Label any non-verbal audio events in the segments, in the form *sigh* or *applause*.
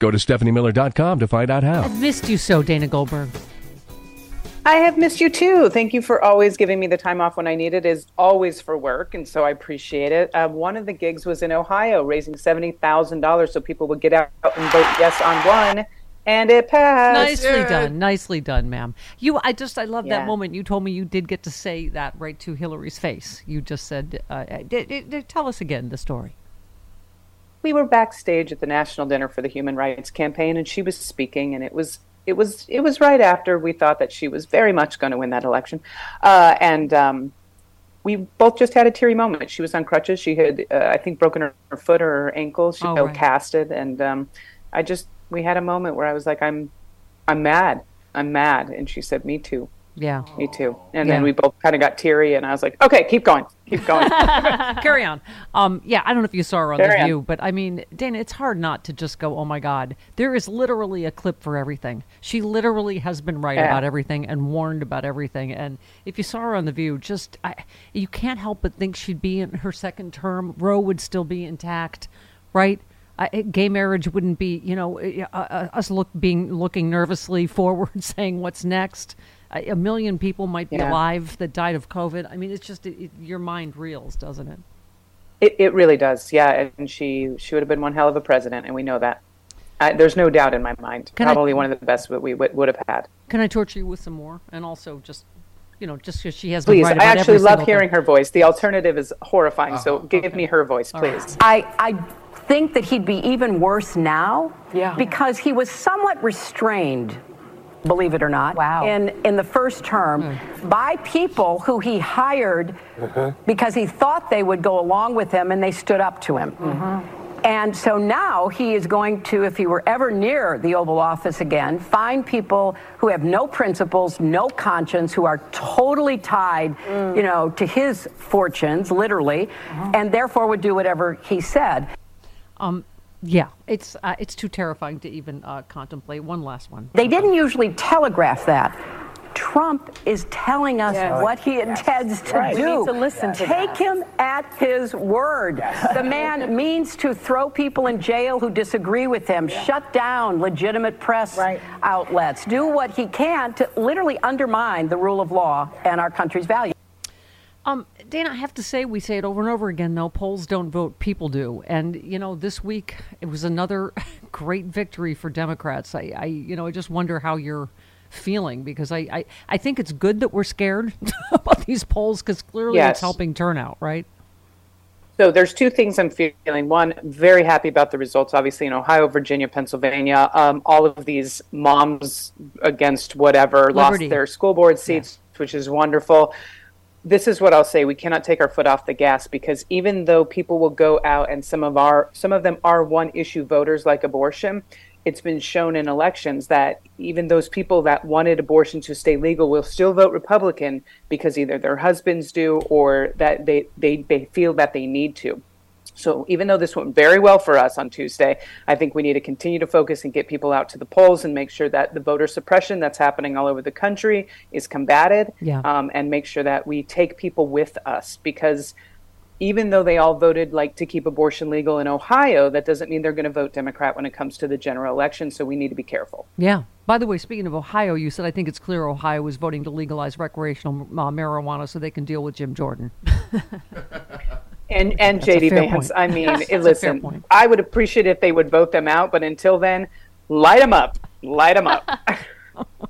Go to stephaniemiller.com to find out how. I've missed you so, Dana Goldberg. I have missed you too. Thank you for always giving me the time off when I need it. Is always for work, and so I appreciate it. Uh, one of the gigs was in Ohio, raising seventy thousand dollars so people would get out and vote yes on one, and it passed. Nicely done, nicely done, ma'am. You, I just, I love that moment. You told me you did get to say that right to Hillary's face. You just said, uh, d- d- d- "Tell us again the story." We were backstage at the national dinner for the human rights campaign and she was speaking and it was it was it was right after we thought that she was very much going to win that election. Uh, and um, we both just had a teary moment. She was on crutches. She had uh, i think broken her, her foot or her ankle. She Oh, felt right. casted and um, i just we had a moment where i was like i'm i'm mad. I'm mad. And she said me too. Yeah. me too. And Yeah. then we both kind of got teary and i was like okay keep going keep going *laughs* Carry on. Um, yeah, I don't know if you saw her on Carry the on. View, but I mean, Dana, it's hard not to just go, "Oh my God!" There is literally a clip for everything. She literally has been right Yeah. about everything and warned about everything. And if you saw her on the View, just I, you can't help but think she'd be in her second term. Roe would still be intact, right? I, gay marriage wouldn't be, you know, uh, uh, us look being looking nervously forward, *laughs* saying what's next. A, a million people might be Yeah. alive that died of COVID. I mean, it's just it, it, your mind reels, doesn't it? It, it really does, yeah. And she she would have been one hell of a president, and we know that. I, there's no doubt in my mind. Can I- Probably one of the best that we would, would have had. Can I torture you with some more? And also, just you know, just because she has Please, right I actually love hearing thing. her voice. The alternative is horrifying, so oh, give me her voice, please. I, I think that he'd be even worse now Yeah. because he was somewhat restrained, believe it or not, Wow. in, in the first term hmm. by people who he hired uh-huh. because he thought they would go along with him and they stood up to him. Mm-hmm. And so now he is going to, if he were ever near the Oval Office again, find people who have no principles, no conscience, who are totally tied, mm. you know, to his fortunes, literally, uh-huh. and therefore would do whatever he said. Um, yeah, it's uh, it's too terrifying to even uh, contemplate. One last one. They didn't usually telegraph that. Trump is telling us Yes. what he intends to Right. We do. need to listen to Take that. him at his word. The man *laughs* means to throw people in jail who disagree with him, shut down legitimate press Right. outlets, do what he can to literally undermine the rule of law and our country's values. Um, Dana, I have to say, we say it over and over again. though polls don't vote; people do. And you know, this week it was another *laughs* great victory for Democrats. I, I you know, I just wonder how you're feeling because I, I, I think it's good that we're scared *laughs* about these polls because clearly Yes. it's helping turnout, right? So there's two things I'm feeling. One, very happy about the results, obviously in Ohio, Virginia, Pennsylvania. Um, all of these moms against whatever Liberty. lost their school board seats, which is wonderful. This is what I'll say: we cannot take our foot off the gas because even though people will go out and some of our some of them are one issue voters like abortion, it's been shown in elections that even those people that wanted abortion to stay legal will still vote Republican because either their husbands do or that they, they, they feel that they need to. So even though this went very well for us on Tuesday, I think we need to continue to focus and get people out to the polls and make sure that the voter suppression that's happening all over the country is combated, Yeah. um, and make sure that we take people with us because even though they all voted like to keep abortion legal in Ohio, that doesn't mean they're going to vote Democrat when it comes to the general election. So we need to be careful. Yeah. By the way, speaking of Ohio, you said I think it's clear Ohio is voting to legalize recreational uh, marijuana so they can deal with Jim Jordan. *laughs* And and JD Vance, point. I mean, fair listen. I would appreciate if they would vote them out, but until then, light them up, light them up. *laughs*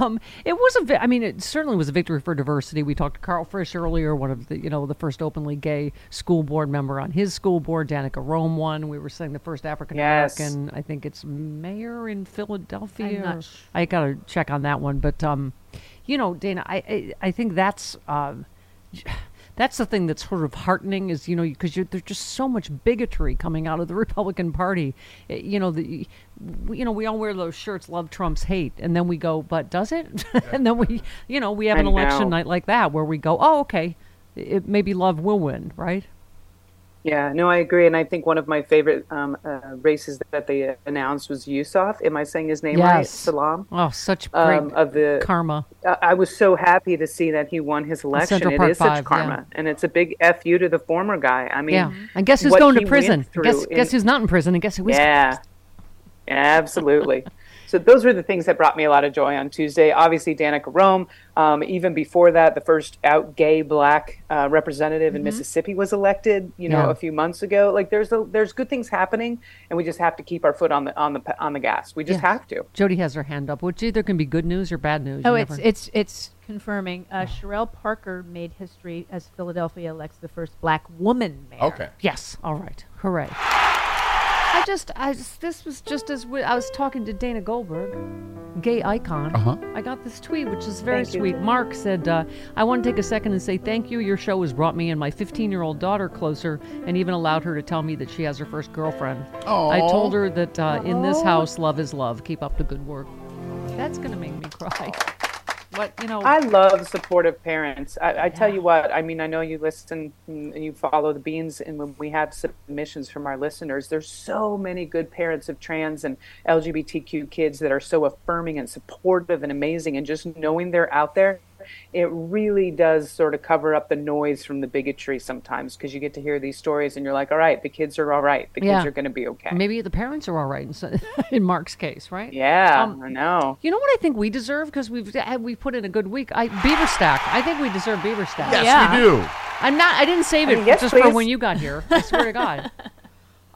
Um, it was a, vi- I mean, it certainly was a victory for diversity. We talked to Carl Frisch earlier, one of the, you know, the first openly gay school board member on his school board. Danica Roem won. We were saying the first African Yes. American, I think it's mayor in Philadelphia. I'm not or- sh- I got to check on that one, but um, you know, Dana, I I, I think that's um. That's the thing that's sort of heartening is you know because there's just so much bigotry coming out of the *laughs* Republican Party. Eh, You know the we- you know we all wear those shirts love Trump's hate and then we go but does it? *laughs* and then we you know we have I an election know. night like that where we go oh okay it, maybe love will win right? Yeah, no, I agree, and I think one of my favorite um, uh, races that they announced was Yusef. Am I saying his name right? Yes. Salaam. Oh, such great Um, of the karma. I I was so happy to see that he won his election. It is such karma, yeah. and it's a big fu to the former guy. I mean, yeah, and guess who's going to prison? Guess in- guess who's not in prison? And guess who is? Yeah, absolutely. So those were the things that brought me a lot of joy on Tuesday. Obviously, Danica Roem. Um, even before that, the first out gay black uh, representative in Mississippi was elected. You know, Mm-hmm. Yeah. a few months ago. Like there's a, there's good things happening, and we just have to keep our foot on the on the on the gas. We just Yes. have to. Jody has her hand up, which either can be good news or bad news. Oh, You it's never- it's it's confirming. Uh, Cherelle Parker made history as Philadelphia elects the first black woman mayor. Okay. Yes. All right. Hooray. I just, I just, this was just as we, I was talking to Dana Goldberg, gay icon. Uh-huh. I got this tweet, which is very Thank you. sweet. Mark said, uh, I want to take a second and say thank you. Your show has brought me and my 15 year old daughter closer and even allowed her to tell me that she has her first girlfriend. I told her that uh, in this house, love is love. Keep up the good work. That's going to make me cry. But, you know, I love supportive parents. I, I tell you what, I mean, I know you listen and you follow the beans, and when we have submissions from our listeners, there's so many good parents of trans and LGBTQ kids that are so affirming and supportive and amazing, and just knowing they're out there, it really does sort of cover up the noise from the bigotry sometimes because you get to hear these stories and you're like, all right, the kids are all right, the kids Yeah. are going to be okay. maybe the parents are all right in, so- *laughs* in Mark's case, right? Yeah, Um, I know. You know what I think we deserve because we've we put in a good week. I Beaver Stack. I think we deserve Beaver Stack. Yes, Yeah. we do. I'm not. I didn't save I it mean, yes, just for when you got here. I swear to God. *laughs*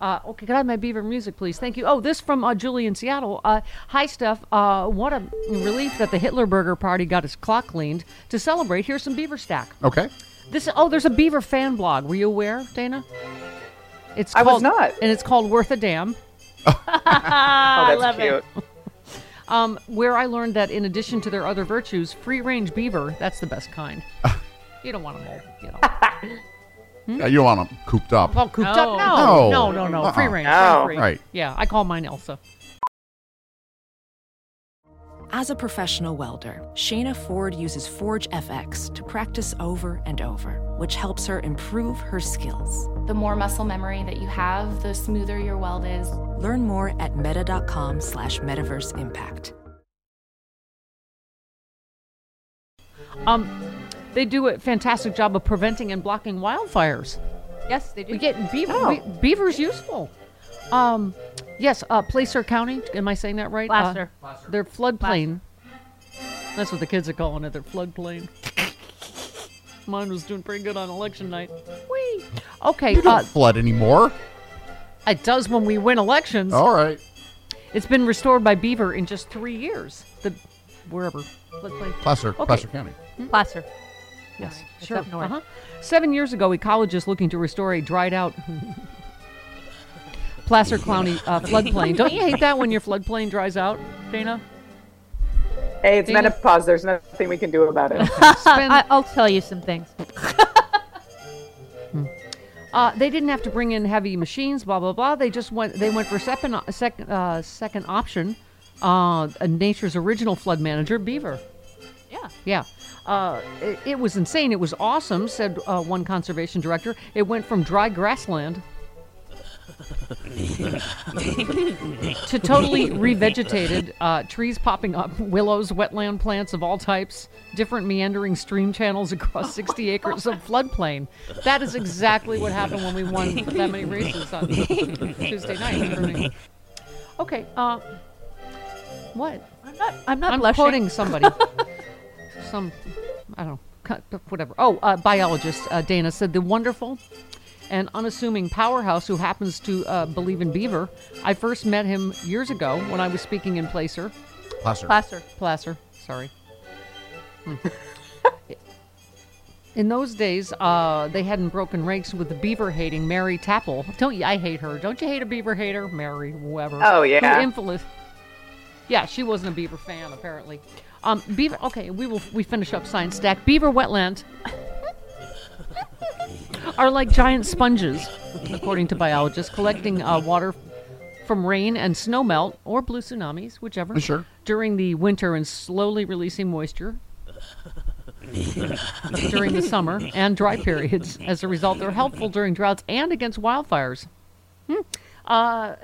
Uh, okay, can I have my Beaver music, please? Thank you. Oh, this from uh, Julie in Seattle. Uh, hi, Steph. Uh, what a relief that the Hitler Burger Party got his clock cleaned. To celebrate, here's some Beaver Stack. Okay. This. Oh, there's a Beaver fan blog. Were you aware, Dana? It's I was not. and it's called Worth a Damn. *laughs* Oh, that's love it. cute. um, where I learned that in addition to their other virtues, free range beaver, that's the best kind. *laughs* you don't want them all, you know. *laughs* Yeah, you don't want them cooped up. Well, cooped No. up? No, No. no, no, no. Uh-uh. Free range. No. Free, free. Right. Yeah, I call mine Elsa. As a professional welder, Shayna Ford uses Forge FX to practice over and over, which helps her improve her skills. The more muscle memory that you have, the smoother your weld is. Learn more at meta.com slash metaverse impact. Um, they do a fantastic job of preventing and blocking wildfires. Yes, they do. We get beaver. Oh. we- beaver's useful. Um, yes, uh, Placer County. Am I saying that right? Placer. Uh, their floodplain. That's what the kids are calling it. Their floodplain. *laughs* Mine was doing pretty good on election night. Whee! Okay, You don't uh, flood anymore. it does when we win elections. All right. It's been restored by beaver in just three years. The wherever floodplain. Placer, Okay. Placer County. Placer. Yes, It's sure. up north. Uh-huh. Seven years ago, ecologists looking to restore a dried out *laughs* Placer County uh, *laughs* floodplain. Don't you hate that when your floodplain dries out, Dana? Hey, it's Dana? menopause. There's nothing we can do about it. *laughs* Spend- I, I'll tell you some things. Uh, they didn't have to bring in heavy machines, blah blah blah. They just went. They went for second second uh, second option. Uh, nature's original flood manager, beaver. Yeah. Yeah. Uh, it, it was insane. It was awesome, said uh, one conservation director. It went from dry grassland *laughs* to totally revegetated, uh, trees popping up, willows, wetland plants of all types, different meandering stream channels across 60 acres of floodplain. That is exactly what happened when we won that many races on Tuesday night. Okay. Uh, what? I'm not. I'm not I'm blushing. quoting somebody. *laughs* Some, I don't know, whatever. Oh, uh, biologist uh, Dana said the wonderful and unassuming powerhouse who happens to uh, believe in beaver. I first met him years ago when I was speaking in Placer. Placer. Placer. Placer, sorry. Hmm. In those days, uh, they hadn't broken ranks with the beaver hating Mary Tapple. Don't you? I hate her. Don't you hate a beaver hater, Mary? Whoever. Oh, yeah. Who infamous. Yeah, she wasn't a beaver fan apparently. Um, beaver. Okay, we will. We finish up science stack. Beaver wetland are like giant sponges, according to biologists, collecting uh, water from rain and snow melt or blue tsunamis, whichever. Sure. During the winter and slowly releasing moisture during the summer and dry periods. As a result, they're helpful during droughts and against wildfires. Hmm. Uh,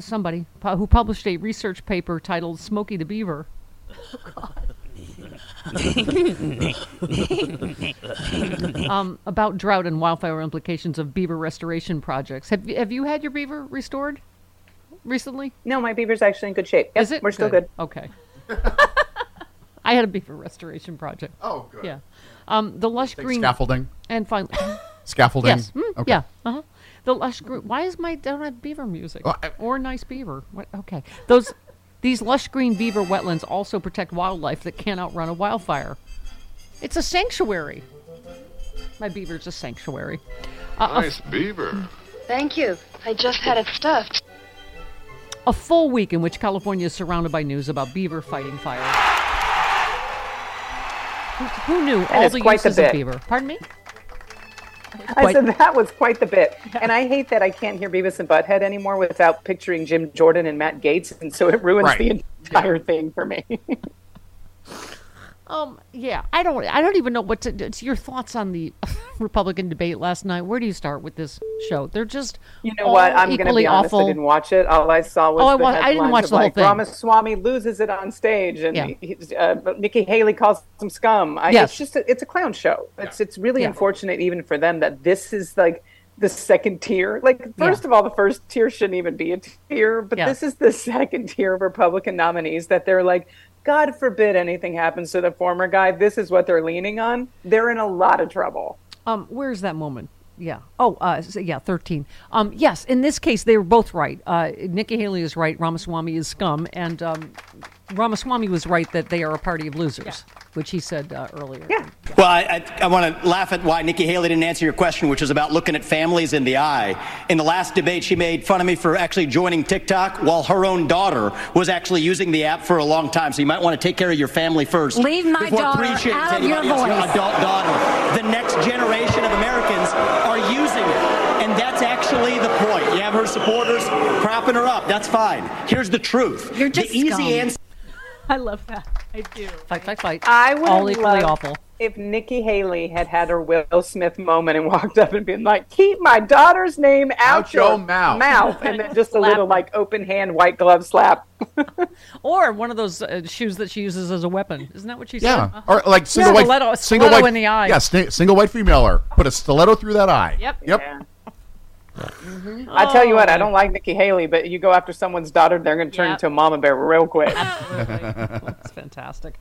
somebody who published a research paper titled "Smokey the Beaver." Um, about drought and wildfire implications of beaver restoration projects. Have you, have you had your beaver restored recently? No, my beaver's actually in good shape. Yep, Is it? We're still good. Okay. *laughs* I had a beaver restoration project. Oh, good. Yeah. Um, the lush green scaffolding? and finally, *laughs* Scaffolding? yes, mm, Okay. yeah, uh-huh. The lush green. Why is my don't have beaver music Well, I- or nice beaver? What? Okay, those these lush green beaver wetlands also protect wildlife that can't outrun a wildfire. It's a sanctuary. My beaver's a sanctuary. Uh, a Nice beaver. Thank you. I just had it stuffed. a full week in which California is surrounded by news about beaver fighting fire. Who, who knew all the quite the uses of beaver? Pardon me? I said that was quite the bit. And I hate that I can't hear Beavis and Butthead anymore without picturing Jim Jordan and Matt Gaetz. And so it ruins Right. the entire thing for me. *laughs* Um, yeah, I don't, I don't even know what to. It's your thoughts on the *laughs* Republican debate last night. Where do you start with this show? They're just, You know what? I'm going to be honest. awful. I didn't watch it. All I saw was Oh, I wa- I didn't watch the whole like, thing. Ramaswamy loses it on stage, and Yeah. he's, uh, Nikki Haley calls him scum. I, Yes. It's just a, it's a clown show. It's it's really Yeah. unfortunate even for them that this is like the second tier. Like first of all, the first tier shouldn't even be a tier, but Yeah. this is the *laughs* second tier of Republican nominees that they're like. God forbid anything happens to the former guy. This is what they're leaning on. They're in a lot of trouble. Um, where's that moment? Yeah. Oh, uh, yeah, thirteen. Um, yes. In this case, they were both right. Uh, Nikki Haley is right. Ramaswamy is scum, and um, Ramaswamy was right that they are a party of losers. which he said uh, earlier. Yeah. Well, I, I, I want to laugh at why Nikki Haley didn't answer your question, which is about looking at families in the eye. In the last debate, she made fun of me for actually joining TikTok while her own daughter was actually using the app for a long time. So you might want to take care of your family first. Leave my daughter preaching out to of your anybody else, voice. adult daughter. The next generation of Americans are using it. And that's actually the point. You have her supporters propping her up. That's fine. Here's the truth. You're just the easy scum. answer. I love that. I do. Fight, fight, fight. I would All have equally loved awful. if Nikki Haley had had her Will Smith moment and walked up and been like, "Keep my daughter's name out, Out your mouth." and then just a little like open hand white glove slap. *laughs* Or one of those uh, shoes that she uses as a weapon. Isn't that what she Yeah, said? or like single Stiletto- white, stiletto single white in the eye. Yeah, sti- single white female. Or put a stiletto through that eye. Yep. Yep. Yeah. Mm-hmm. I tell you what, Oh. I don't oh. like Nikki Haley, but you go after someone's daughter, they're going to turn Yeah. into a mama bear real quick. Absolutely. *laughs* That's fantastic.